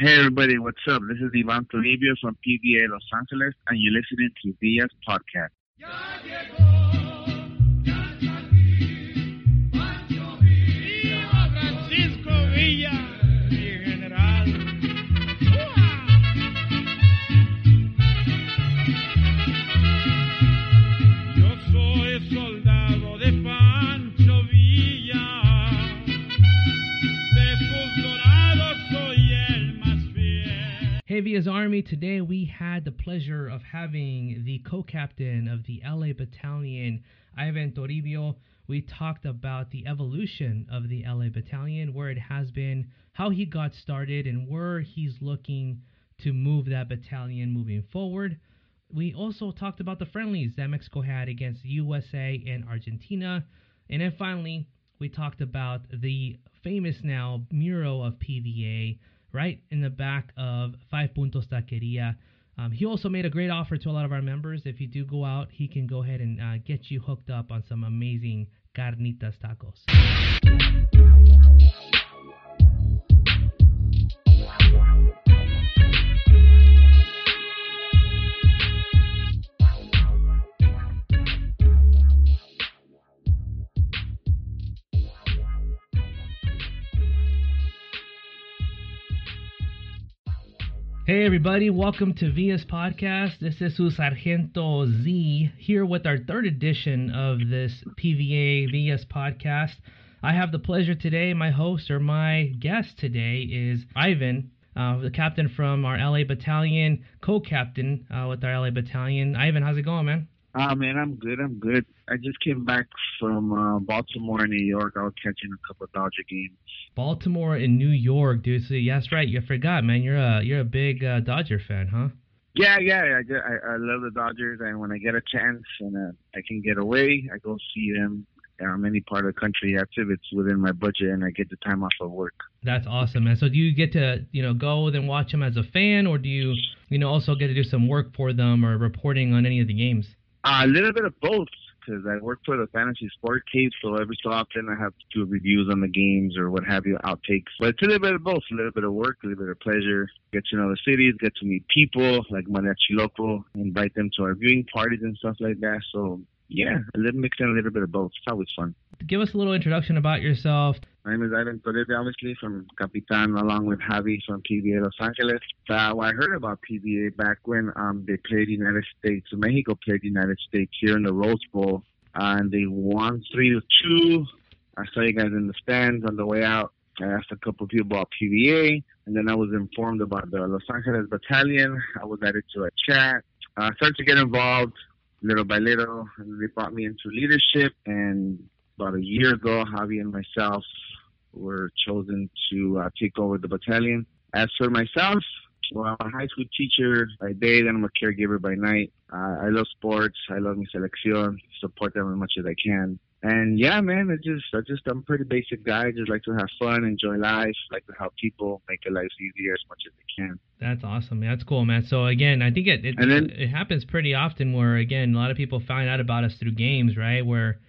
Hey everybody, what's up? This is Ivan Toribio from PVA Los Angeles, and you're listening to Villa's podcast. Fiel. Army. Today we had the pleasure of having the co captain of the LA Battalion, Ivan Toribio. We talked about the evolution of the LA Battalion, where it has been, how he got started, and where he's looking to move that battalion moving forward. We also talked about the friendlies that Mexico had against USA and Argentina. And then finally, we talked about the famous now mural of PVA right in the back of Five Puntos Taqueria. Um, he also made a great offer to a lot of our members. If you do go out, he can go ahead and uh, get you hooked up on some amazing carnitas tacos. Hey everybody, welcome to Via's podcast. This is su Sargento Z here with our third edition of this PVA Via's podcast. I have the pleasure today, my host or my guest today is Ivan, uh, the captain from our LA battalion, co-captain uh, with our LA battalion. Ivan, how's it going, man? Ah man, I'm good. I'm good. I just came back from uh, Baltimore, and New York. I was catching a couple of Dodger games. Baltimore and New York, dude. So yeah, that's right. You forgot, man. You're a you're a big uh, Dodger fan, huh? Yeah, yeah. I, I I love the Dodgers, and when I get a chance and uh, I can get away, I go see them. Um, any part of the country, that's if it's within my budget and I get the time off of work. That's awesome, man. So do you get to, you know, go and watch them as a fan, or do you, you know, also get to do some work for them or reporting on any of the games? Uh, a little bit of both, because I work for the Fantasy Sport Cave, so every so often I have to do reviews on the games or what have you, outtakes. But it's a little bit of both, a little bit of work, a little bit of pleasure. Get to know the cities, get to meet people like Mariachi Loco, invite them to our viewing parties and stuff like that. So yeah, a little mix in a little bit of both. It's always fun. Give us a little introduction about yourself. My name is Ivan Torres, obviously from Capitan, along with Javi from PVA Los Angeles. Uh, well, I heard about PVA back when um, they played the United States, Mexico played the United States here in the Rose Bowl, uh, and they won three to two. I saw you guys in the stands on the way out. I asked a couple of people about PVA, and then I was informed about the Los Angeles Battalion. I was added to a chat. Uh, I started to get involved little by little. And they brought me into leadership, and about a year ago, Javi and myself were chosen to uh, take over the battalion. As for myself, well, I'm a high school teacher by day, then I'm a caregiver by night. Uh, I love sports. I love my selección. Support them as much as I can. And yeah, man, I just, I just, I'm a pretty basic guy. I just like to have fun, enjoy life, like to help people, make their lives easier as much as they can. That's awesome. That's cool, man. So again, I think it it, then- it happens pretty often where again a lot of people find out about us through games, right? Where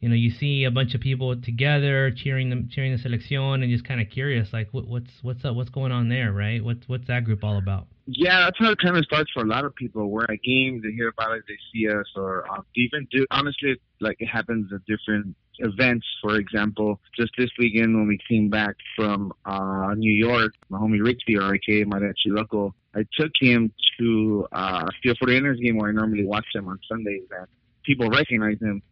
you know you see a bunch of people together cheering them, cheering the selección, and just kind of curious, like what, what's what's up, what's going on there, right? What's what's that group all about? Yeah, that's how it kind of starts for a lot of people. We're at games, they hear about it, they see us, or uh, even do, honestly, like it happens at different events. For example, just this weekend when we came back from uh, New York, my homie Richie, or my Mariachi Loco, I took him to uh, a Field 49ers game where I normally watch them on Sundays, and people recognize him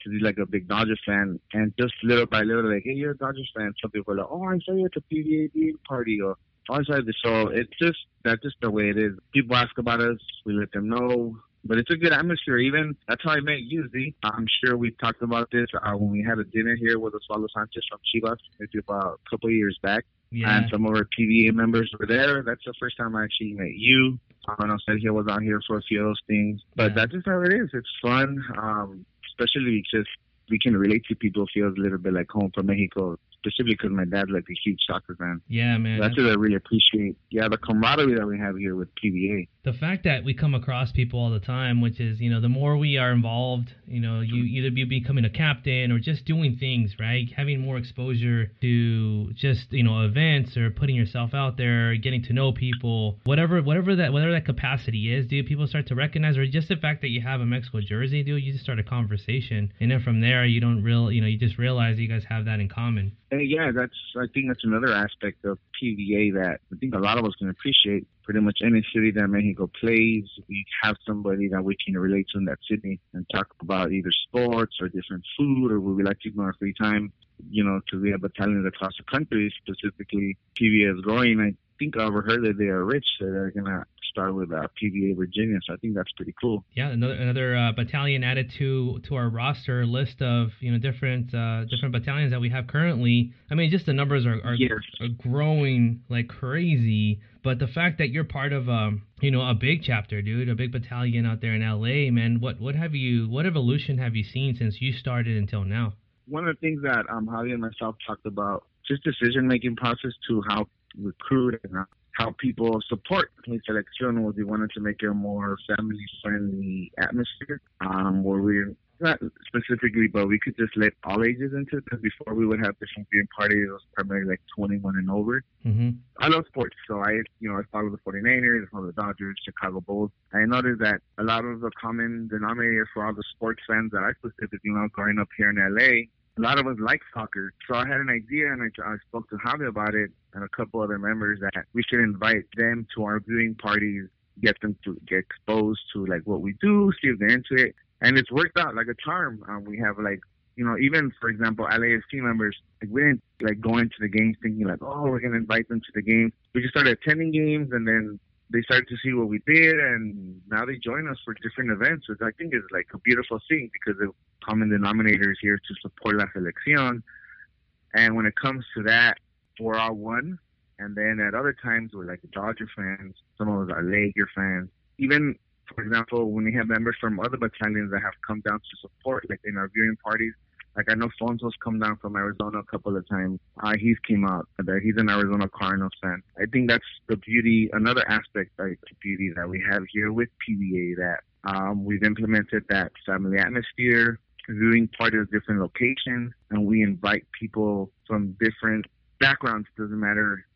because he's like a big Dodgers fan. And just little by little, like, hey, you're a Dodgers fan. Some people are like, oh, I saw you at the PVA party, or oh, I saw you. So it's just that's just the way it is. People ask about us, we let them know. But it's a good atmosphere. Even that's how I met you, Z. I'm sure we talked about this uh, when we had a dinner here with Osvaldo Sanchez from Chivas, maybe about a couple of years back. Yeah, And some of our PVA members were there. That's the first time I actually met you. I don't know Sergio was out here for a few of those things. But Yeah. that's just how it is. It's fun, um, especially because we can relate to people. Feels a little bit like home from Mexico, specifically because my dad's like a huge soccer fan. yeah, man. That's what I really appreciate. Yeah, the camaraderie that we have here with PVA. the fact that we come across people all the time, which is, you know, the more we are involved, you know, you either be becoming a captain or just doing things, right? Having more exposure to just, you know, events or putting yourself out there, getting to know people, whatever, whatever that, whatever that capacity is, dude, people start to recognize, or just the fact that you have a Mexico jersey, dude, you just start a conversation, and then from there, you don't real, you know, you just realize you guys have that in common. And yeah, that's I think that's another aspect of PVA that I think a lot of us can appreciate. Pretty much any city that Mexico plays, we have somebody that we can relate to in that city and talk about either sports or different food or what we like to do in our free time. You know, because we have battalions across the country, specifically PVA is growing. I think I overheard that they are rich, so they're gonna start with uh, PVA Virginia. So I think that's pretty cool. Yeah, another another uh, battalion added to to our roster list of you know different uh, different battalions that we have currently. I mean, just the numbers are are, Yes. are growing like crazy. But the fact that you're part of um you know a big chapter, dude, a big battalion out there in LA, man, what what have you what evolution have you seen since you started until now? One of the things that um, Javi and myself talked about, just decision making process to how recruit and how people support Mi Selección was we wanted to make it a more family friendly atmosphere um, where we're not specifically, but we could just let all ages into it because before we would have different viewing parties, it was primarily like 21 and over. Mm-hmm. I love sports, so I, you know, I follow the 49ers, I follow the Dodgers, Chicago Bulls. I noticed that a lot of the common denominators for all the sports fans that I specifically know growing up here in LA, a lot of us like soccer. So I had an idea and I, I spoke to Javi about it and a couple other members that we should invite them to our viewing parties, get them to get exposed to like what we do, see if they're into it. And it's worked out like a charm. Um, we have like, you know, even for example, LAFC members, like we didn't like go into the games thinking like, oh, we're gonna invite them to the game. We just started attending games, and then they started to see what we did, and now they join us for different events, which I think is like a beautiful thing because the common denominator is here to support la selección. And when it comes to that, we're all one. And then at other times, we're like Dodger fans. Some of us are Laker fans. Even, for example, when we have members from other battalions that have come down to support, like in our viewing parties, like I know Fonzo's come down from Arizona a couple of times. Uh, he's came out. That he's an Arizona Cardinals fan. I think that's the beauty, another aspect of the beauty that we have here with PVA. That um, we've implemented that family atmosphere, viewing parties different locations, and we invite people from different backgrounds. It doesn't matter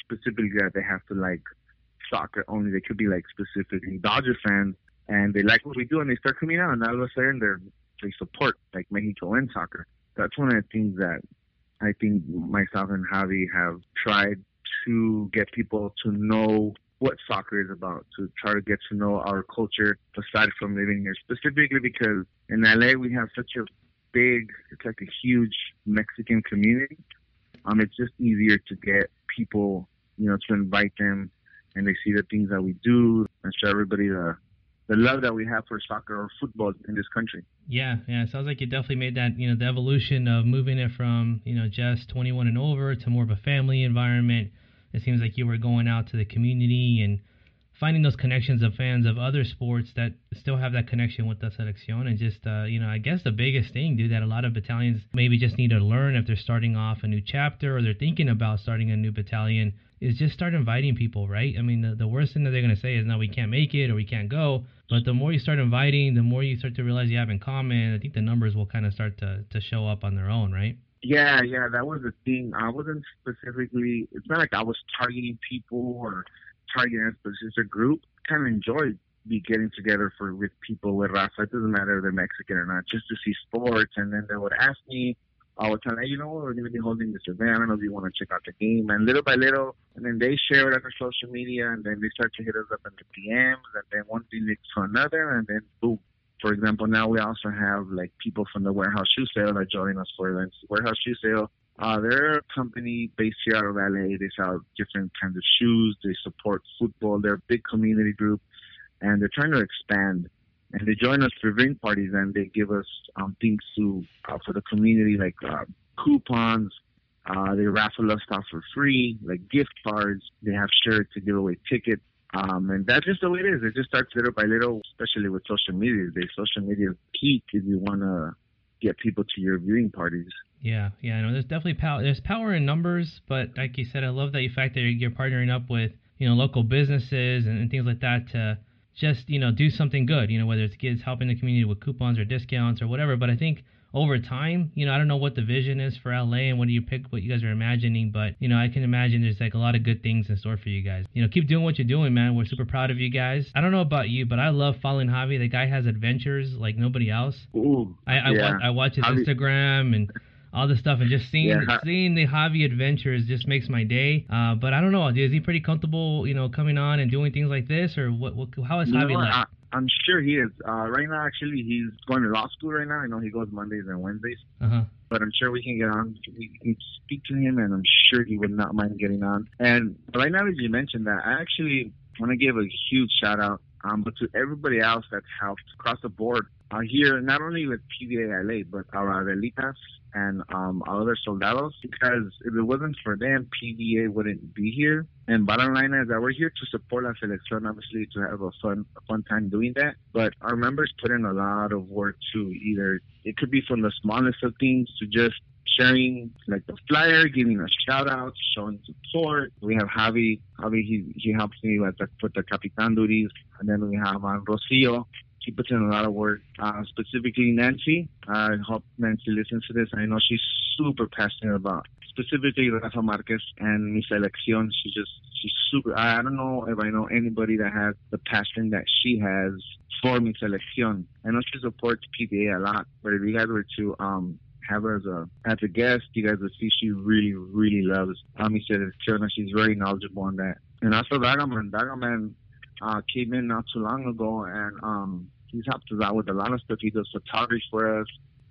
specifically that they have to like soccer only. They could be like specifically Dodger fans, and they like what we do, and they start coming out, and all of a sudden they're support like Mexico and soccer. That's one of the things that I think myself and Javi have tried to get people to know what soccer is about, to try to get to know our culture aside from living here, specifically because in LA we have such a big, it's like a huge Mexican community. Um, it's just easier to get people, you know, to invite them and they see the things that we do and show everybody the the love that we have for soccer or football in this country. Yeah, yeah. Sounds like you definitely made that, you know, the evolution of moving it from, you know, just 21 and over to more of a family environment. It seems like you were going out to the community and finding those connections of fans of other sports that still have that connection with the selección and just uh, you know I guess the biggest thing dude that a lot of battalions maybe just need to learn if they're starting off a new chapter or they're thinking about starting a new battalion is just start inviting people right I mean the, the worst thing that they're going to say is no we can't make it or we can't go but the more you start inviting the more you start to realize you have in common I think the numbers will kind of start to, to show up on their own right Yeah, yeah, that was the thing. I wasn't specifically. It's not like I was targeting people or targeting a specific group. Kind of enjoyed be getting together for with people with raza. It doesn't matter if they're Mexican or not, just to see sports. And then they would ask me all the time, hey, you know, we're going to be holding this event. I don't know if you want to check out the game. And little by little, and then they share it on their social media, and then they start to hit us up in the DMs, and then one thing leads to another, and then boom. For example, now we also have like people from the Warehouse Shoe Sale that join us for events. Warehouse Shoe Sale, uh, they're a company based here out of LA. They sell different kinds of shoes. They support football. They're a big community group, and they're trying to expand. And they join us for ring parties, and they give us um, things to uh, for the community, like uh, coupons. Uh, they raffle us stuff for free, like gift cards. They have shirts to give away tickets. Um, and that's just the way it is. It just starts little by little, especially with social media. The social media peak if you want to get people to your viewing parties. Yeah, yeah, I know. There's definitely power. There's power in numbers, but like you said, I love that you fact that you're partnering up with you know local businesses and, and things like that to just you know do something good. You know whether it's kids helping the community with coupons or discounts or whatever. But I think over time, you know, I don't know what the vision is for LA and what do you pick, what you guys are imagining, but you know, I can imagine there's like a lot of good things in store for you guys. You know, keep doing what you're doing, man. We're super proud of you guys. I don't know about you, but I love following Javi. The guy has adventures like nobody else. Ooh, I I, yeah. wa- I watch his Javi- Instagram and all this stuff, and just seeing Yeah, seeing the Javi adventures just makes my day. Uh, but I don't know, is he pretty comfortable, you know, coming on and doing things like this, or what? what how is Javi like? I, I'm sure he is. Uh, right now, actually, he's going to law school right now. I know he goes Mondays and Wednesdays, Uh huh. but I'm sure we can get on. We can speak to him, and I'm sure he would not mind getting on. And right now as you mentioned that, I actually want to give a huge shout out, um, but to everybody else that's helped across the board uh, here, not only with PVA LA, but our Adelitas and um, other soldados, because if it wasn't for them, PVA wouldn't be here. And bottom line is that we're here to support La Selección, obviously, to have a fun, a fun time doing that. But our members put in a lot of work too. Either it could be from the smallest of things to just sharing like the flyer, giving us shout outs, showing support. We have Javi. Javi, he, he helps me with the, with the Capitan duties. And then we have um, Rocio. She puts in a lot of work. Uh, specifically Nancy. I hope Nancy listens to this. I know she's super passionate about specifically Rafa Marquez and Mi Selección. She just, she's super, I don't know if I know anybody that has the passion that she has for Mi Selección. I know she supports PVA a lot, but if you guys were to, um, have her as a as a guest, you guys would see she really, really loves um, Mi Selección she's very knowledgeable on that. And also Dagaman, Dagaman uh, came in not too long ago and um, he's helped us out with a lot of stuff. He does photography for us.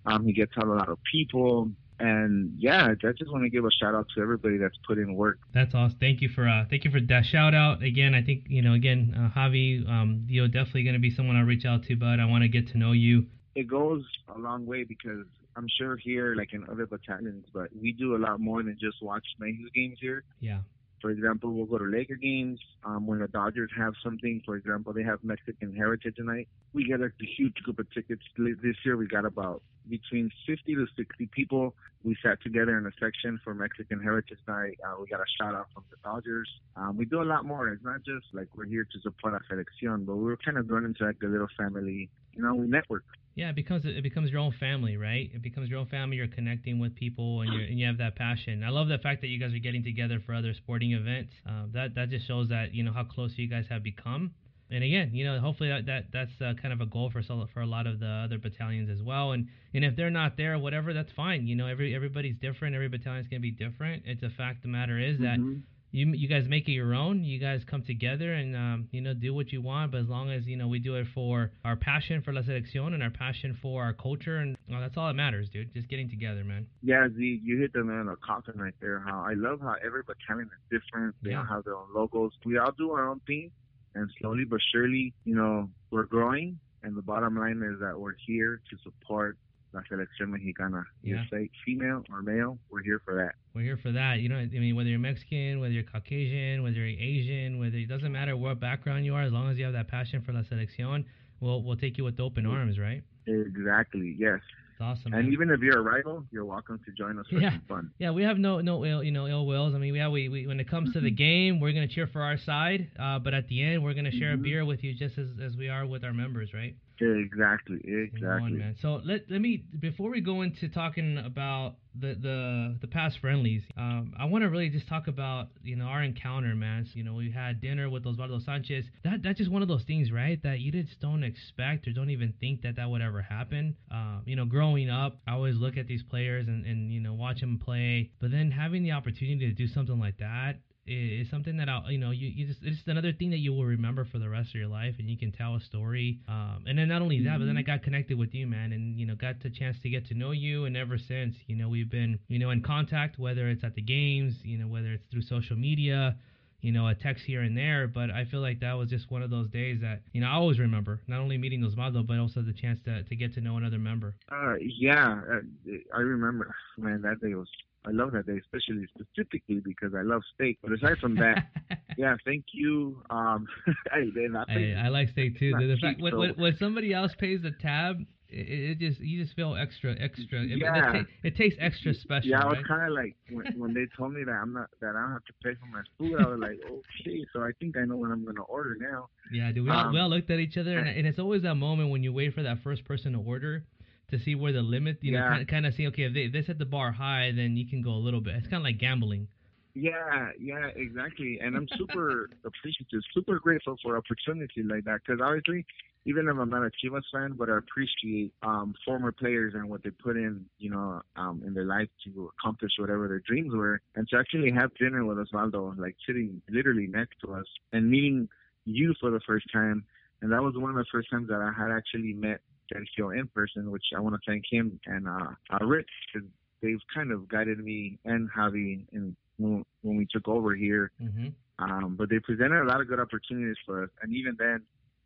Um, he gets out a lot of people. And yeah, I just want to give a shout out to everybody that's put in work. That's awesome. Thank you for uh, thank you for that shout out again. I think you know again, uh, Javi, um, you're definitely going to be someone I reach out to, but I want to get to know you. It goes a long way because I'm sure here, like in other battalions, but we do a lot more than just watch Mexico games here. Yeah. For example, we'll go to Laker games. Um, when the Dodgers have something, for example, they have Mexican Heritage Night. We get a huge group of tickets. This year, we got about between 50 to 60 people. We sat together in a section for Mexican Heritage Night. Uh, we got a shout out from the Dodgers. Um, we do a lot more. It's not just like we're here to support La Selección, but we're kind of growing into like a little family. You know, we network. Yeah, it becomes it becomes your own family, right? It becomes your own family. You're connecting with people, and and you have that passion. I love the fact that you guys are getting together for other sporting events. Uh, that that just shows that you know how close you guys have become. And again, you know, hopefully that, that that's uh, kind of a goal for for a lot of the other battalions as well. And and if they're not there, whatever, that's fine. You know, every everybody's different. Every battalion's gonna be different. It's a fact. The matter is that Mhm. You you guys make it your own. You guys come together and um, you know do what you want. But as long as you know we do it for our passion for La Selección and our passion for our culture, and that's all that matters, dude. Just getting together, man. Yeah, Z, you hit the on the coffin right there. How I love how every battalion is different. They Yeah. all have their own logos. We all do our own thing, and slowly but surely, you know, we're growing. And the bottom line is that we're here to support La Selección Mexicana. Yeah. You say female or male, we're here for that. We're here for that. You know, I mean, whether you're Mexican, whether you're Caucasian, whether you're Asian, whether it doesn't matter what background you are, as long as you have that passion for La Selección, we'll we'll take you with open arms, right? Exactly. Yes. It's awesome. And man. even if you're a rival, you're welcome to join us for Yeah. some fun. Yeah, we have no no ill you know ill wills. I mean, have we, we when it comes to the game, we're gonna cheer for our side, uh, but at the end, we're gonna share a Mhm. beer with you just as, as we are with our members, right? Exactly. You know, Exactly. man. So let let me before we go into talking about the the the past friendlies, um, I want to really just talk about you know our encounter, man. So, you know, we had dinner with Osvaldo Sanchez. That that's just one of those things, right? That you just don't expect or don't even think that that would ever happen. Um, you know, growing up, I always look at these players and and you know watch them play, but then having the opportunity to do something like that is something that I'll, you know, you, you just, it's just another thing that you will remember for the rest of your life and you can tell a story. Um, and then not only that, but then I got connected with you, man, and, you know, got the chance to get to know you. And ever since, you know, we've been, you know, in contact, whether it's at the games, you know, whether it's through social media, you know, a text here and there. But I feel like that was just one of those days that, you know, I always remember not only meeting those Osvaldo, but also the chance to, to get to know another member. Uh, yeah, uh, I remember, man, that day was. I love that day, especially specifically because I love steak. But aside from that, yeah, thank you. Um, I Hey, I like steak too. The, fact when, when, when somebody else pays the tab it, it just you just feel extra extra. It, Yeah. it, ta- it tastes extra special, Yeah, I was right? kind of like when, when they told me that I'm not that I don't have to pay for my food. I was like, okay, so I think I know what I'm gonna order now. Yeah, dude. We all, we Um, all looked at each other, and, and it's always that moment when you wait for that first person to order to see where the limit, you know, Yeah. kind of, kind of see, okay, if they, they set the bar high, then you can go a little bit. It's kind of like gambling. Yeah, yeah, exactly. And I'm super appreciative, super grateful for opportunity like that because obviously, even if I'm not a Chivas fan, but I appreciate um, former players and what they put in, you know, um, in their life to accomplish whatever their dreams were. And to actually have dinner with Osvaldo, like sitting literally next to us and meeting you for the first time. And that was one of the first times that I had actually met Sergio in person, which I want to thank him and uh, uh, Rich because they've kind of guided me and Javi in when, when we took over here. hmm Um, but they presented a lot of good opportunities for us. And even then,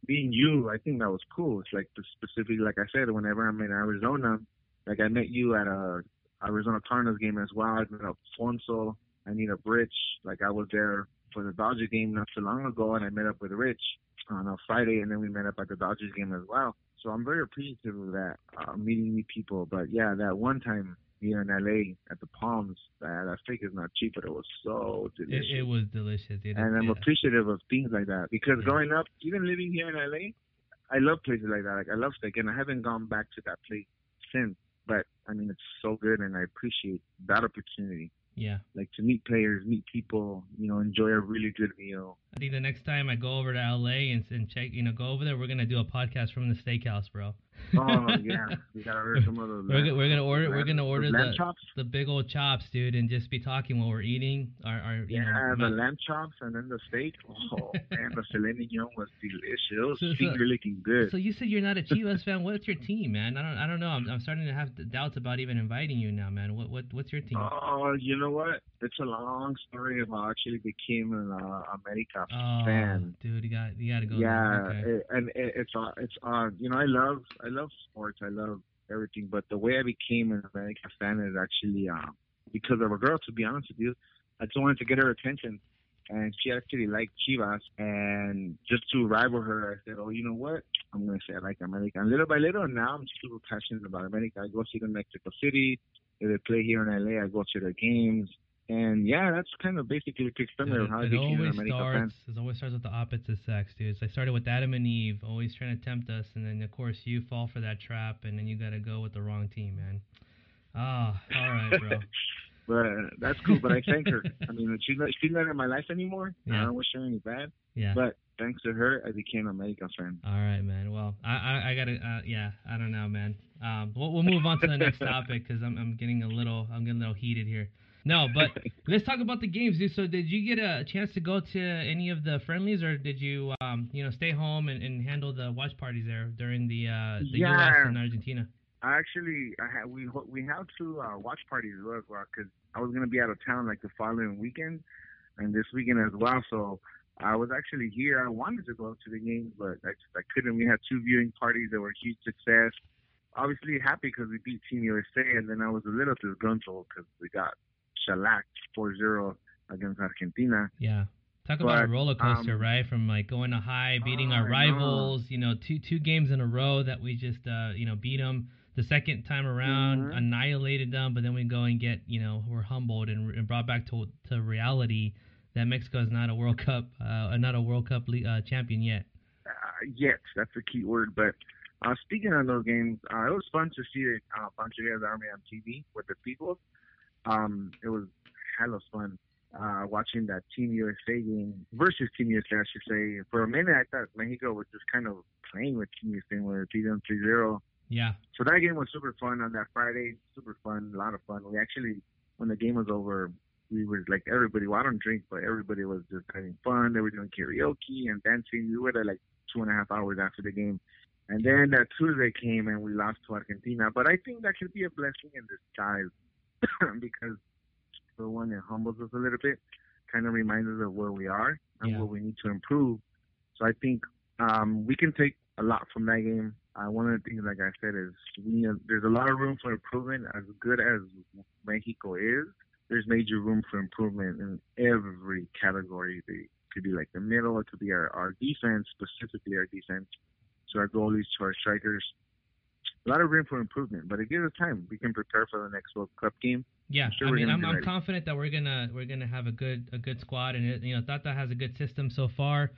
being you, I think that was cool. It's like the specific, like I said, whenever I'm in Arizona, like I met you at a Arizona Cardinals game as well. I met Alfonso, I met up Rich. Like I was there for the Dodger game not so long ago, and I met up with Rich on a Friday, and then we met up at the Dodgers game as well. So I'm very appreciative of that, uh, meeting new people. But yeah, that one time here in LA at the Palms, that that steak is not cheap, but it was so It, delicious. it was delicious, dude. and I'm yeah. appreciative of things like that because Yeah. growing up, even living here in LA, I love places like that. Like I love steak, and I haven't gone back to that place since. But I mean, it's so good, and I appreciate that opportunity. Yeah. Like to meet players, meet people, you know, enjoy a really good meal. I think the next time I go over to LA and, and check, you know, go over there, we're gonna do a podcast from the steakhouse, bro. Oh yeah, we gotta order some of those. We're go- we're gonna order- we're gonna order the- chops. The big old chops, dude, and just be talking while we're eating. Our, our you Yeah, know, the lamb chops and then the steak. Oh man, the filet mignon was delicious. So- so- licking good. So you said you're not a Chivas fan. What's your team, man? I don't, I don't know. I'm, I'm starting to have doubts about even inviting you now, man. What, what, what's your team? Oh, you know what? It's a long story of how I actually became an uh, America Oh, fan. dude, you got, you got to go. yeah, Okay. it, and it, it's uh, it's uh, you know, I love I love sports. I love everything, but the way I became an America fan is actually um because of a girl. To be honest with you, I just wanted to get her attention, and she actually liked Chivas, and just to rival her, I said, oh, you know what? I'm gonna say I like America. And little by little, now I'm super passionate about America. I go see them in Mexico City. If they play here in LA, I go to their games. And yeah, that's kind of basically summary Dude, of how it an always starts. It always starts with the opposite sex, dude. So I started with Adam and Eve, always trying to tempt us, and then of course you fall for that trap, and then you got to go with the wrong team, man. Ah, all right, bro. But that's cool. But I thank her. I mean, she's not she's not in my life anymore. Yeah. I don't wish her any bad. Yeah. But thanks to her, I became a medical fan. All right, man. Well, I I, I gotta uh, yeah. I don't know, man. Um, we'll, we'll move on to the next topic because I'm I'm getting a little I'm getting a little heated here. No, but let's talk about the games, dude. So, did you get a chance to go to any of the friendlies, or did you, um, you know, stay home and, and handle the watch parties there during the uh, the U.S. And Argentina? I actually, I had we we had two uh, watch parties as well because I was gonna be out of town like the following weekend and this weekend as well. So I was actually here. I wanted to go to the games, but I just I couldn't. We had two viewing parties that were a huge success. Obviously happy because we beat Team USA, and then I was a little disgruntled because we got shellacked 4-0 against Argentina. Yeah. Talk about a roller coaster, um, right? From like going to high, beating Oh, our know. rivals. You know, two two games in a row that we just uh, you know beat them. The second time around, Mhm. annihilated them, but then we go and get you know we're humbled and, and brought back to to reality that Mexico is not a World Cup, uh, not a World Cup uh, champion yet. uh, yet. That's the key word. But uh, speaking of those games, uh, it was fun to see a uh, Pancho Villa's Army on TV with the people. Um, it was hella fun uh, watching that Team USA game versus Team USA, I should say. For a minute, I thought Mexico was just kind of playing with Team USA when we beat them 3-0. Yeah, So that game was super fun on that Friday. Super fun, a lot of fun. We actually, when the game was over, we were like everybody. Well, I don't drink, but everybody was just having fun. They were doing karaoke and dancing. We were there like two and a half hours after the game. And then that Tuesday came and we lost to Argentina. But I think that could be a blessing in disguise because, the one, it humbles us a little bit, kind of reminds us of where we are and Yeah. what we need to improve. So I think um, we can take a lot from that game. Uh, one of the things, like I said, is we there's a lot of room for improvement. As good as Mexico is, there's major room for improvement in every category. It could be like the middle, it could be our, our defense, specifically our defense, to our goalies, to our strikers. A lot of room for improvement. But it gives us time. We can prepare for the next World Cup game. Yeah, sure I mean, I'm, I'm confident that we're gonna we're gonna have a good a good squad, and it, you know, Tata has a good system so far.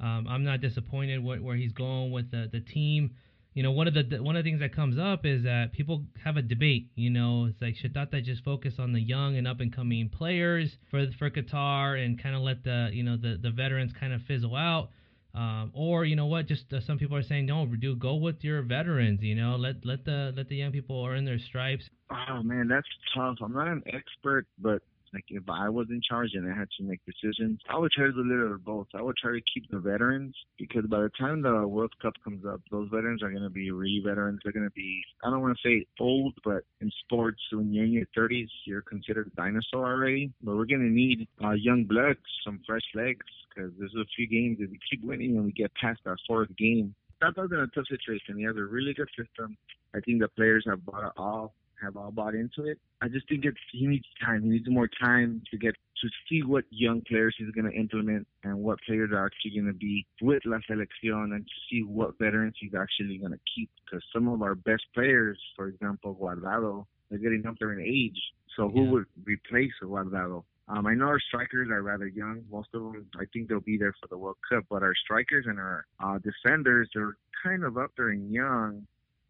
Um, I'm not disappointed where, where he's going with the the team. You know, one of the one of the things that comes up is that people have a debate. You know, it's like should Tata just focus on the young and up and coming players for for Qatar and kind of let the you know the the veterans kind of fizzle out. Um, or you know what? Just uh, some people are saying, no, do go with your veterans. You know, let let the let the young people earn their stripes. Oh man, that's tough. I'm not an expert, but like if I was in charge and I had to make decisions, I would try to do a little of both. I would try to keep the veterans because by the time the World Cup comes up, those veterans are going to be re veterans. They're going to be, I don't want to say old, but in sports, when you're in your 30s, you're considered a dinosaur already. But we're going to need uh, young blood, some fresh legs, because there's a few games that we keep winning and we get past our fourth game. Tata's in a tough situation. He has a really good system. I think the players have bought it all have all bought into it. I just think it's he needs time. He needs more time to get to see what young players he's going to implement and what players are actually going to be with La Selección and to see what veterans he's actually going to keep. Because some of our best players, for example, Guardado, they're getting up there in age. So who Yeah. would replace Guardado? Um, I know our strikers are rather young. Most of them, I think they'll be there for the World Cup. But our strikers and our uh, defenders are kind of up there in young,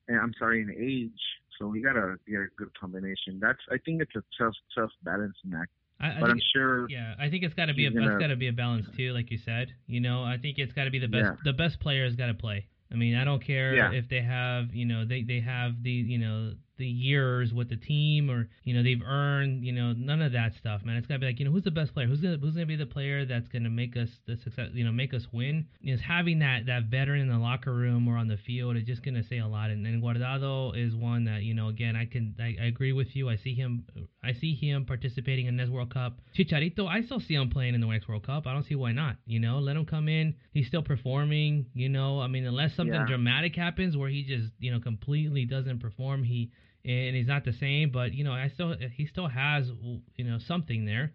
and I'm sorry, in age. So we gotta get a good combination. That's I think it's a tough, tough balancing act. I, I But I'm sure. yeah, I think it's got to be a he's it's gonna- got to be a balance too, like you said. You know, I think it's got to be the best Yeah. the best players got to play. I mean, I don't care Yeah. if they have, you know, they they have the, you know, the years with the team or, you know, they've earned, you know, none of that stuff, man. It's to be like, you know, who's the best player? Who's gonna who's gonna be the player that's gonna make us the success, you know, make us win? Is having that that veteran in the locker room or on the field is just gonna say a lot. And, and Guardado is one that, you know, again, I can I, I agree with you. I see him I see him participating in this World Cup. Chicharito, I still see him playing in the next World Cup. I don't see why not. You know, let him come in. He's still performing. You know, I mean, unless something Yeah. dramatic happens where he just, you know, completely doesn't perform, he and he's not the same. But you know, I still he still has, you know, something there.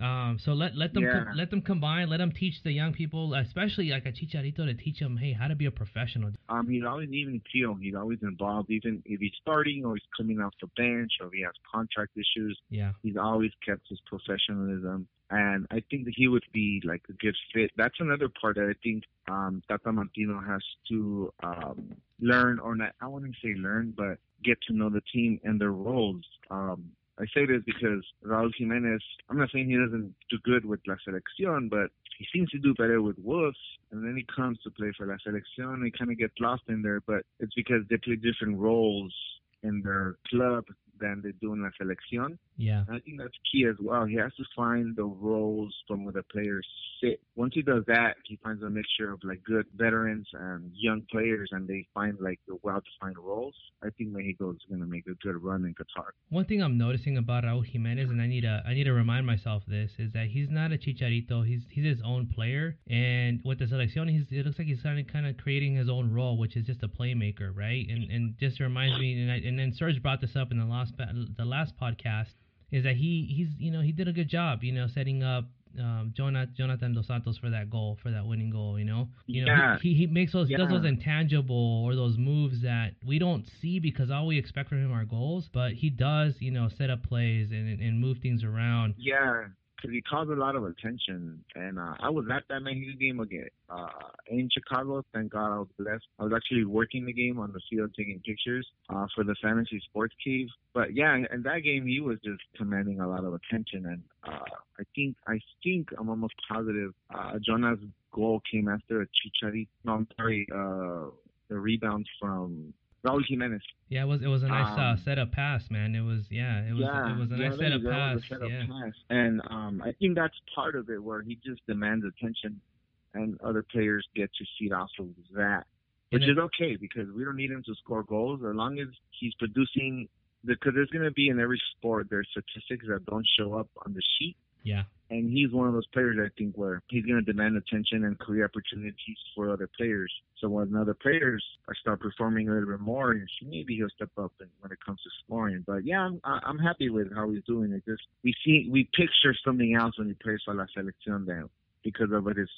Um, so let let them Yeah. com- let them combine. Let them teach the young people, especially like a Chicharito, to teach them, hey, how to be a professional. Um, he's always even feel he's always involved, even if he's starting or he's coming off the bench or he has contract issues. Yeah, He's always kept his professionalism, and I think that he would be like a good fit. That's another part that I think um, Tata Martino has to um, learn, or not. I wouldn't say learn, but get to know the team and their roles. Um, I say this because Raul Jimenez. I'm not saying he doesn't do good with La Selección, but he seems to do better with Wolves. And then he comes to play for La Selección, he kind of gets lost in there. But it's because they play different roles in their club than they do in La Selección. Yeah. I think that's key as well. He has to find the roles from where the players sit. Once he does that, he finds a mixture of like good veterans and young players, and they find like the well-defined roles. I think Mexico is going to make a good run in Qatar. One thing I'm noticing about Raul Jimenez, and I need to I need to remind myself this, is that he's not a chicharito. He's he's his own player, and with the selección, he's it looks like he's kind of kind of creating his own role, which is just a playmaker, right? And and just reminds me, and I, and then Serge brought this up in the last the last podcast, is that he he's you know he did a good job, you know, setting up. Um, Jonathan, Jonathan Dos Santos for that goal, for that winning goal, you know, you know, Yeah. he, he, makes those, he does those intangible or those moves that we don't see because all we expect from him are goals. But he does, you know, set up plays and, and move things around. Yeah, because he caused a lot of attention, and uh, I was at that Mexico game again uh, in Chicago. Thank God I was blessed. I was actually working the game on the field, taking pictures uh, for the Fantasy Sports Cave. But yeah, in that game, he was just commanding a lot of attention, and uh, I think I think I'm almost positive uh, Jona's goal came after a Chicharito. No, I'm sorry, uh, the rebound from Raul Jimenez. Yeah, it was it was a nice uh, Um, setup pass, man. It was yeah, it was yeah, it was a yeah, nice you setup pass. setup yeah. pass. And um, I think that's part of it where he just demands attention, and other players get to feed off of that, which And is okay because we don't need him to score goals as long as he's producing. Because there's going to be in every sport there's statistics that don't show up on the sheet, Yeah. and he's one of those players I think where he's going to demand attention and career opportunities for other players. So when other players start performing a little bit more, maybe he'll step up when it comes to scoring. But yeah, I'm I'm happy with how he's doing it. Just we see we picture something else when he plays for La Selección then because of his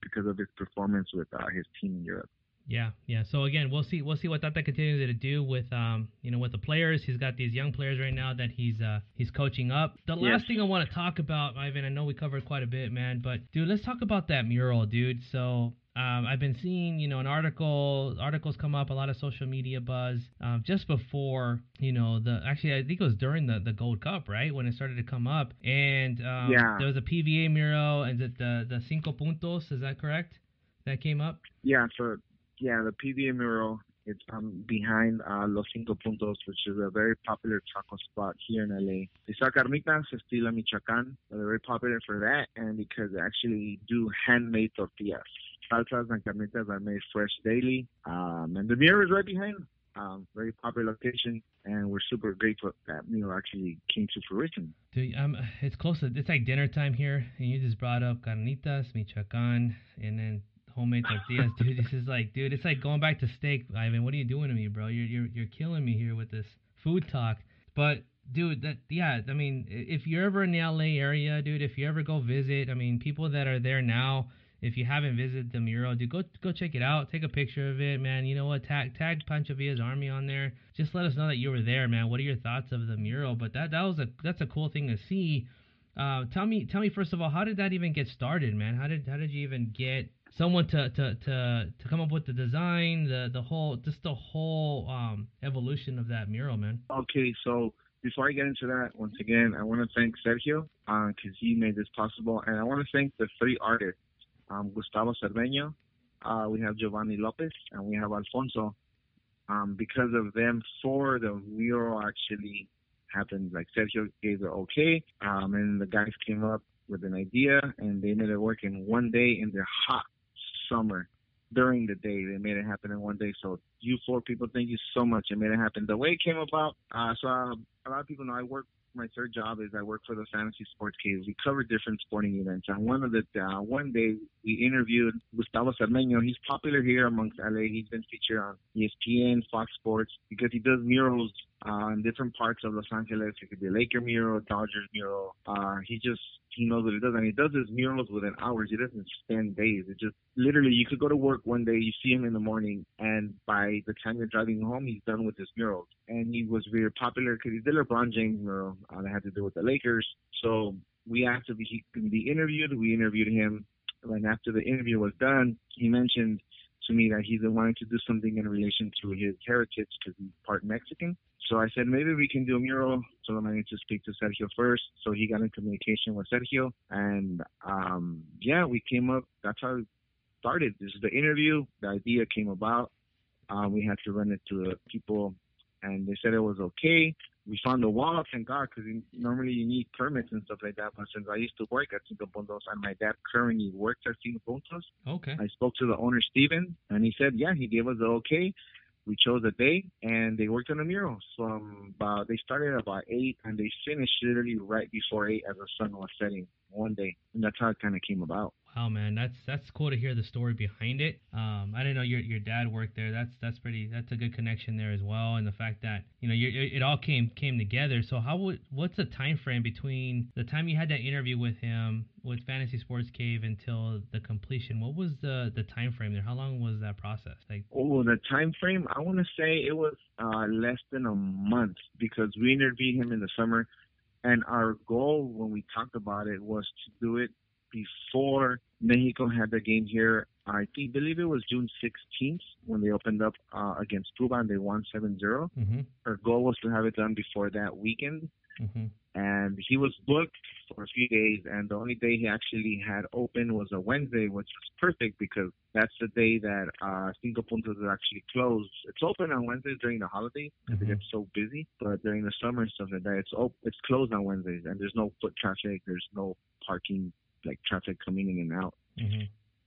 because of his performance with uh, his team in Europe. Yeah, yeah. So again, we'll see we'll see what Tata continues to do with um you know with the players. He's got these young players right now that he's uh he's coaching up. The last Yes. thing I want to talk about, Ivan, I know we covered quite a bit, man, but dude, let's talk about that mural, dude. So um, I've been seeing, you know, an article, articles come up, a lot of social media buzz, um, just before, you know, the actually I think it was during the the Gold Cup, right, when it started to come up, and um, Yeah. there was a PVA mural, and the the the cinco puntos, is that correct? That came up. Yeah, so yeah, the PVA mural. It's um, behind uh, Los Cinco Puntos, which is a very popular taco spot here in LA. They sell carnitas, estilo Michoacan. They're very popular for that, and because they actually do handmade tortillas. Salsas and carnitas are made fresh daily. Um, and the mural is right behind. Um, very popular location, and we're super grateful that mural actually came to fruition. Dude, um, it's close to it's like dinner time here, and you just brought up carnitas, michoacan, and then homemade tortillas, dude. This is like, dude, it's like going back to steak, Ivan. What are you doing to me, bro? You're you're you're killing me here with this food talk. But dude, that yeah, I mean, if you're ever in the LA area, dude, if you ever go visit, I mean, people that are there now. If you haven't visited the mural, dude, go go check it out. Take a picture of it, man. You know what? Tag tag Pancho Villa's army on there. Just let us know that you were there, man. What are your thoughts of the mural? But that that was a that's a cool thing to see. Uh, tell me tell me first of all, how did that even get started, man? How did how did you even get someone to to to, to come up with the design, the the whole just the whole um evolution of that mural, man? Okay, so before I get into that, once again, I want to thank Sergio because he made this possible, and I want to thank the three artists, um, Gustavo Zermeño, uh, we have Giovanni Lopez, and we have Alfonso. Um, because of them, for the mural actually happened. Like Sergio gave the okay, um, and the guys came up with an idea, and they made it work in one day in their hot summer during the day. They made it happen in one day. So you four people, thank you so much. It made it happen. The way it came about, uh, so uh, a lot of people know I work. My third job is I work for the Fantasy Sports Cave. We cover different sporting events. And one of the uh, one day we interviewed Gustavo Zermeño. He's popular here amongst LA. He's been featured on ESPN, Fox Sports because he does murals uh, in different parts of Los Angeles. It could be Laker mural, Dodgers mural. Uh, he just he knows what he does, and he does his murals within hours. He doesn't spend days. It just literally you could go to work one day, you see him in the morning, and by the time you're driving home, he's done with his murals. And he was very popular because he did LeBron James mural uh, that had to do with the Lakers. So we asked if he could be interviewed. We interviewed him, and after the interview was done, he mentioned to me that he's been wanting to do something in relation to his heritage because he's part Mexican. So I said maybe we can do a mural. So then I need to speak to Sergio first. So he got in communication with Sergio, and um, yeah, we came up. That's how it started. This is the interview. The idea came about. Um, we had to run it to people, and they said it was okay. We found the wall, thank God, because normally you need permits and stuff like that. But since I used to work at Cinco Puntos and my dad currently works at Cinco Puntos, Okay. I spoke to the owner, Steven, and he said, yeah, he gave us the okay. We chose a day, and they worked on the mural. So um, about, they started about 8, and they finished literally right before 8 as the sun was setting one day. And that's how it kind of came about. Wow, man, that's that's cool to hear the story behind it. Um, I didn't know your your dad worked there. That's that's pretty. That's a good connection there as well, and the fact that you know you it all came came together. So how would what's the time frame between the time you had that interview with him with Fantasy Sports Cave until the completion? What was the the time frame there? How long was that process? Like, Oh, the time frame, I want to say it was uh, less than a month because we interviewed him in the summer. And our goal when we talked about it was to do it before Mexico had the game here. I think, believe it was June 16th when they opened up uh, against Cuba and they won 7 0. mm-hmm, Our goal was to have it done before that weekend. mm-hmm. And he was booked for a few days, and the only day he actually had open was a Wednesday, which was perfect because that's the day that uh, Cinco Puntos is actually closed. It's open on Wednesdays during the holidays because Mhm. it gets so busy, but during the summer and stuff like that, it's op- it's closed on Wednesdays, and there's no foot traffic, there's no parking, like traffic coming in and out. Mm-hmm.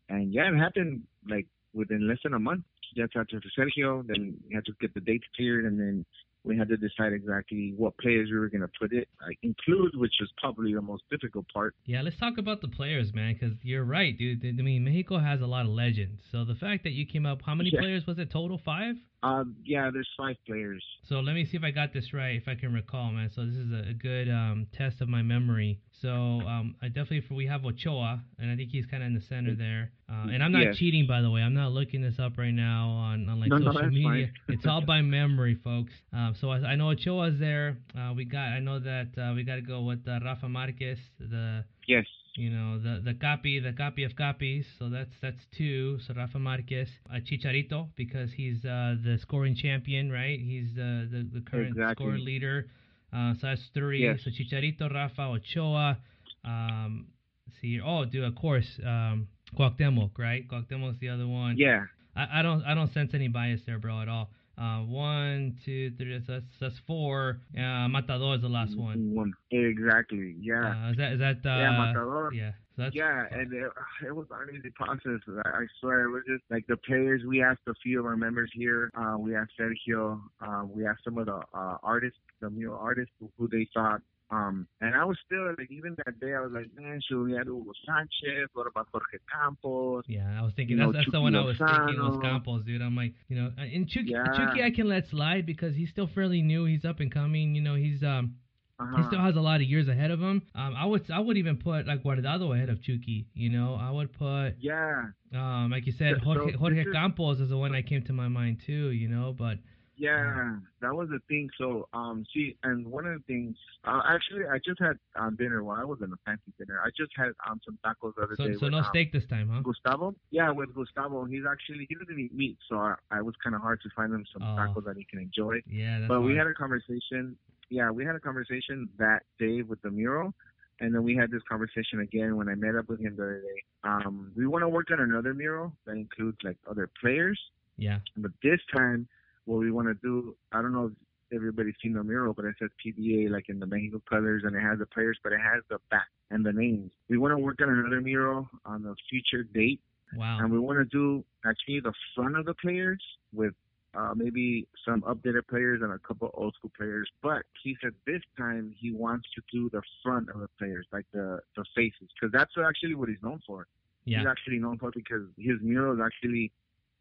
And yeah, it happened like within less than a month. Just after to Sergio, then we had to get the dates cleared, and then we had to decide exactly what players we were going to put it like, include, which was probably the most difficult part. Yeah, let's talk about the players, man, because you're right, dude. I mean, Mexico has a lot of legends. So the fact that you came up, how many Yeah. players was it total? Five? Um, yeah, there's five players. So let me see if I got this right, if I can recall, man. So this is a, a good um, test of my memory. So um, I definitely we have Ochoa, and I think he's kind of in the center there. Uh, and I'm not Yes. cheating, by the way. I'm not looking this up right now on, on like No, no, social that's media. it's all by memory, folks. Um, so I, I know Ochoa's there. Uh, we got. I know that uh, we got to go with uh, Rafa Marquez, the Yes. You know the the copy the copy of copies so that's that's two so rafa marquez uh, chicharito because he's uh the scoring champion right he's the the, the current Exactly. score leader uh so that's three Yes. so chicharito rafa ochoa um let's see oh dude of course um Cuauhtemoc, right? Cuauhtemoc's the other one. Yeah. I, I don't I don't sense any bias there, bro, at all. Uh, one, two, three. That's that's four. Uh, Matador is the last one. One. Exactly. Yeah. Uh, is that is that? Uh, yeah, Matador. Yeah. So Yeah, and it, it was not an easy process. I, I swear, it was just like the players. We asked a few of our members here. Uh, we asked Sergio. Uh, we asked some of the uh, artists, the mural artists, who, who they thought. Um, and I was still like, even that day, I was like, man, should we add Hugo Sanchez? What about Jorge Campos? Yeah, I was thinking You know, that's that's the one I was thinking was Campos, dude. I'm like, you know, and Chucky, Yeah. Chucky I can let slide because he's still fairly new. He's up and coming. You know, he's um Uh-huh. he still has a lot of years ahead of him. Um, I would I would even put like Guardado ahead of Chucky. You know, I would put yeah, um like you said Jorge, Jorge Campos is the one that came to my mind too. You know, but yeah, that was the thing. So, um, see, and one of the things, uh, actually, I just had um, dinner. Well, I wasn't a fancy dinner. I just had um some tacos the other so day. so with, no um, steak this time, huh? Gustavo? Yeah, with Gustavo. He's actually he doesn't eat meat, so I, I was kind of hard to find him some Oh. tacos that he can enjoy. Yeah, that's but we had a conversation. Yeah, we had a conversation that day with the mural, and then we had this conversation again when I met up with him the other day. Um, we want to work on another mural that includes like other players, yeah but this time what we want to do, I don't know if everybody's seen the mural, but it says PVA like in the Mexico colors, and it has the players, but it has the back and the names. We want to work on another mural on a future date wow and we want to do actually the front of the players with uh, maybe some updated players and a couple old school players. But he said this time he wants to do the front of the players, like the the faces, because that's actually what he's known for. yeah He's actually known for because his murals actually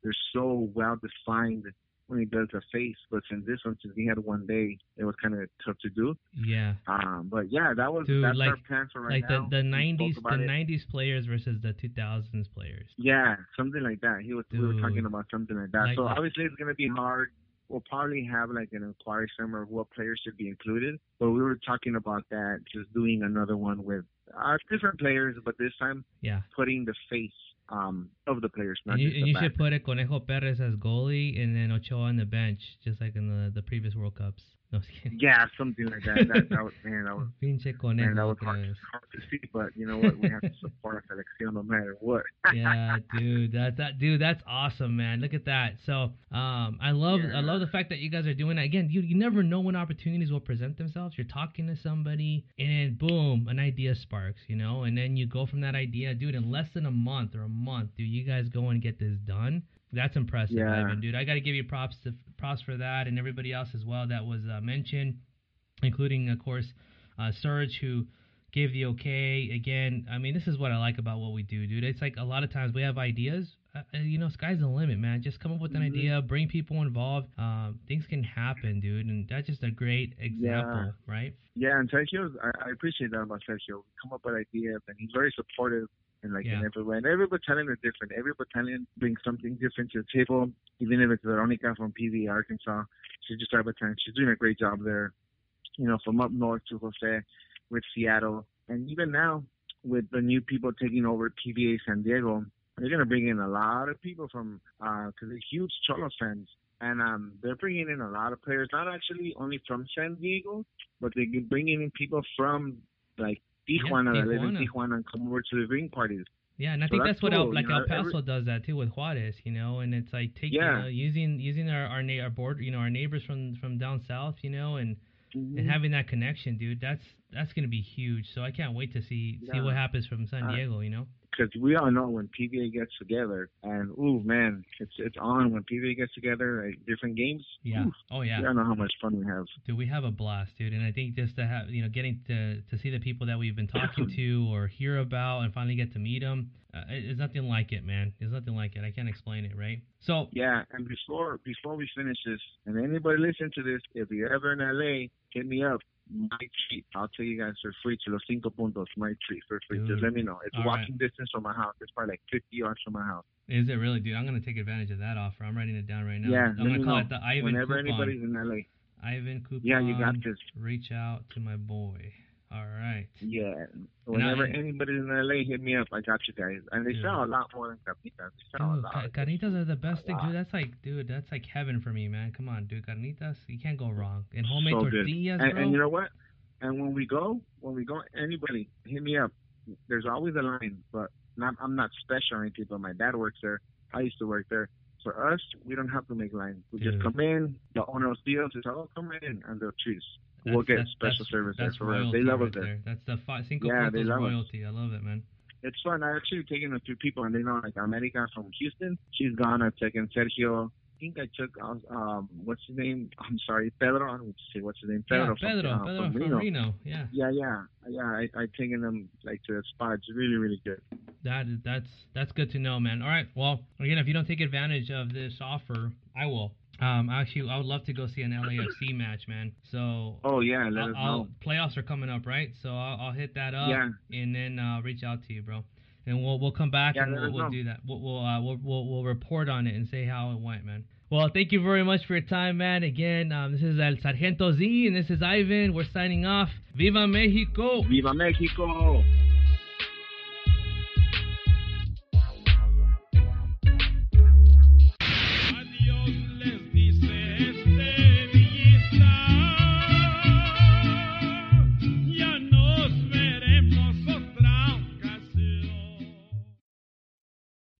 they're so well defined when he does the face. But since this one, since he had one day, it was kind of tough to do. yeah Um, but yeah, that was Dude, that's like- our plan for right like now. the the nineties the it. nineties players versus the two thousands players. Yeah, something like that. He was we were talking about something like that. Like- so obviously it's gonna be hard. We'll probably have like an inquiry somewhere of what players should be included. But we were talking about that, just doing another one with uh, different players, but this time Yeah. putting the face um, of the players, not And you, and you should put it Conejo Perez as goalie and then Ochoa on the bench, just like in the, the previous World Cups. No. Yeah, something like that. That, that was man, that was Pinche man, that was hard, hard to see. But you know what? We have to support our selección no matter what. yeah, dude, that that dude, that's awesome, man. Look at that. So, um, I love I love the fact that you guys are doing that. Again, you you never know when opportunities will present themselves. You're talking to somebody, and then boom, an idea sparks, you know, and then you go from that idea, dude. In less than a month or a month, dude, you guys go and get this done. That's impressive, Yeah. Ivan, dude. I got to give you props to props for that, and everybody else as well that was uh, mentioned, including of course uh, Serge who gave the okay. Again, I mean, this is what I like about what we do, dude. It's like a lot of times we have ideas. Uh, uh, you know, sky's the limit, man. Just come up with an Mhm. idea, bring people involved. Um, things can happen, dude, and that's just a great example, right? Yeah, and Sergio, I, I appreciate that about Sergio. Come up with ideas, and he's very supportive and like Yeah. in every way. And every battalion is different. Every battalion brings something different to the table. Even if it's Veronica from PV Arkansas, she's just our battalion. She's doing a great job there. You know, from up north to Jose with Seattle, and even now with the new people taking over PVA San Diego, they're gonna bring in a lot of people from because they're huge Xolos fans. And um, they're bringing in a lot of players, not actually only from San Diego, but they're bringing in people from like Tijuana, that live in Tijuana. Tijuana and come over to the ring parties. Yeah, and I So think that's that's, what El, like you know, El Paso every- does that too with Juarez, you know, and it's like taking Yeah. you know, using using our our, na- our border, you know, our neighbors from from down south, you know, and Mm-hmm. and having that connection, dude. That's that's gonna be huge. So I can't wait to see see what happens from San Uh, Diego, you know. Because we all know when PVA gets together, and ooh man, it's it's on when PVA gets together. Like, different games. Yeah. Ooh, Oh yeah. I don't know how much fun we have. Dude, we have a blast, dude, and I think just to have, you know, getting to to see the people that we've been talking to or hear about, and finally get to meet them, uh, it's nothing like it, man. It's nothing like it. I can't explain it, right? So, Yeah, and before before we finish this, and anybody listen to this, if you're ever in LA, hit me up. My treat. I'll tell you guys for free to Los Cinco Puntos. My treat for free. Dude. Just let me know. It's All walking distance from my house. It's probably like 50 yards from my house. is it really, dude? I'm gonna take advantage of that offer. I'm writing it down right now. Yeah, I'm gonna call know. it the Ivan Whenever coupon. anybody's in LA. Ivan coupon. Yeah, you got this. Reach out to my boy. All right. Yeah. Whenever I- anybody's in LA, hit me up. I got you guys. And they Dude. sell a lot more than Capitas. They sell Dude, ca- carnitas are the best thing, dude. That's like, dude, that's like heaven for me, man. Come on, dude. Carnitas, you can't go wrong. And homemade So tortillas, and, bro. and you know what? And when we go, when we go, anybody hit me up. There's always a line, but not, I'm not special or anything. But my dad works there. I used to work there. For us, we don't have to make lines. We Dude. just come in. The owner will see us. It's oh, come right in, and they'll treat us. That's- we'll get that's- special that's- service there for royalty They love right us there. That's the fi- Cinco Yeah, they Puntos love us. I love it, man. It's fun. I actually taken a few people, and they know like America from Houston. She's gone. I've taken Sergio. I think I took um, what's his name? I'm sorry, Pedro. I don't say what's his name. Pedro. yeah, from, uh, Pedro from from Reno. Reno. Yeah, Yeah, yeah, yeah. I I taken them like to the spot. It's really really good. that is that's that's good to know, man. All right, well, again, if you don't take advantage of this offer, I will. Um, actually, I would love to go see an LAFC match, man. So Oh yeah, let I'll, us I'll, know. playoffs are coming up, right? So I'll, I'll hit that up Yeah. and then uh, reach out to you, bro. And we'll we'll come back Yeah, and we'll, we'll do that. We'll we'll, uh, we'll we'll we'll report on it and say how it went, man. Well, thank you very much for your time, man. Again, um, this is El Sargento Z and this is Ivan. We're signing off. Viva Mexico! Viva Mexico!